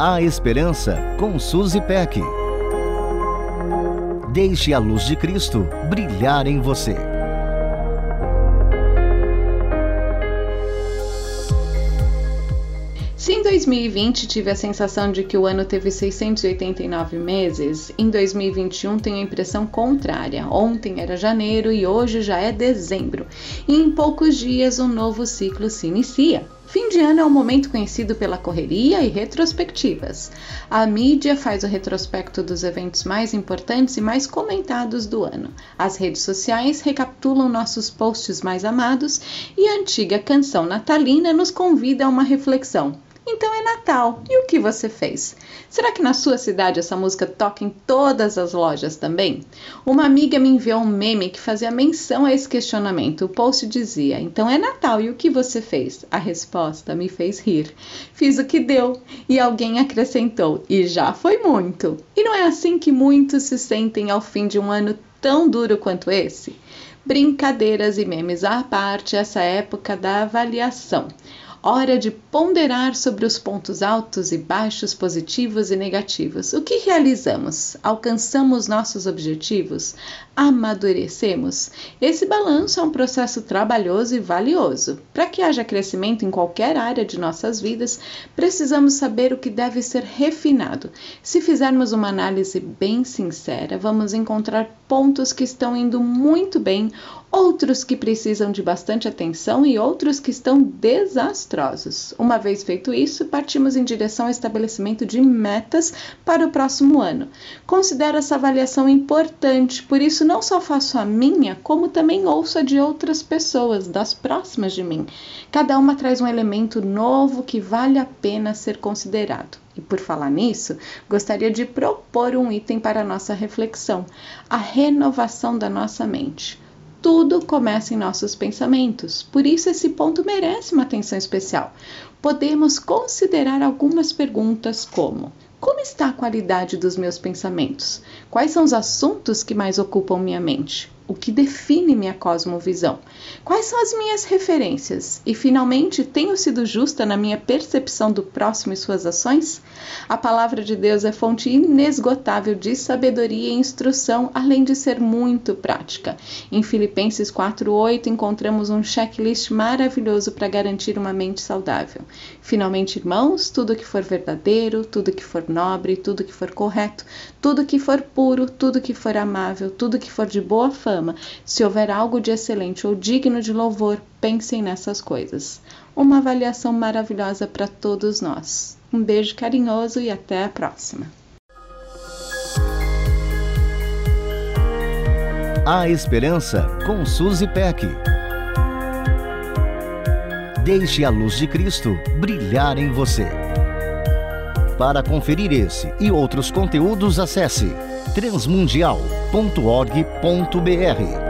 A Esperança com Suzy Peck. Deixe a luz de Cristo brilhar em você. Se em 2020 tive a sensação de que o ano teve 689 meses, em 2021 tenho a impressão contrária. Ontem era janeiro e hoje já é dezembro, e em poucos dias um novo ciclo se inicia. Fim de ano é um momento conhecido pela correria e retrospectivas. A mídia faz o retrospecto dos eventos mais importantes e mais comentados do ano. As redes sociais recapitulam nossos posts mais amados e a antiga canção natalina nos convida a uma reflexão. Então é Natal. E o que você fez? Será que na sua cidade essa música toca em todas as lojas também? Uma amiga me enviou um meme que fazia menção a esse questionamento. O post dizia: Então é Natal. E o que você fez? A resposta me fez rir. Fiz o que deu. E alguém acrescentou: E já foi muito. E não é assim que muitos se sentem ao fim de um ano tão duro quanto esse? Brincadeiras e memes à parte, essa época da avaliação hora de ponderar sobre os pontos altos e baixos, positivos e negativos. O que realizamos? Alcançamos nossos objetivos? Amadurecemos? Esse balanço é um processo trabalhoso e valioso. Para que haja crescimento em qualquer área de nossas vidas, precisamos saber o que deve ser refinado. Se fizermos uma análise bem sincera, vamos encontrar pontos que estão indo muito bem outros que precisam de bastante atenção e outros que estão desastrosos. Uma vez feito isso, partimos em direção ao estabelecimento de metas para o próximo ano. Considero essa avaliação importante, por isso não só faço a minha, como também ouço a de outras pessoas, das próximas de mim. Cada uma traz um elemento novo que vale a pena ser considerado. E por falar nisso, gostaria de propor um item para a nossa reflexão: a renovação da nossa mente tudo começa em nossos pensamentos. Por isso, esse ponto merece uma atenção especial. Podemos considerar algumas perguntas como: como está a qualidade dos meus pensamentos? Quais são os assuntos que mais ocupam minha mente? O que define minha cosmovisão? Quais são as minhas referências? E finalmente, tenho sido justa na minha percepção do próximo e suas ações? A palavra de Deus é fonte inesgotável de sabedoria e instrução, além de ser muito prática. Em Filipenses 4:8 encontramos um checklist maravilhoso para garantir uma mente saudável. Finalmente, irmãos, tudo que for verdadeiro, tudo que for nobre, tudo que for correto, tudo que for puro, tudo que for amável, tudo que for de boa fama, se houver algo de excelente ou digno de louvor, pensem nessas coisas. Uma avaliação maravilhosa para todos nós. Um beijo carinhoso e até a próxima. A Esperança com Suzy Peck. Deixe a luz de Cristo brilhar em você. Para conferir esse e outros conteúdos, acesse transmundial.org.br.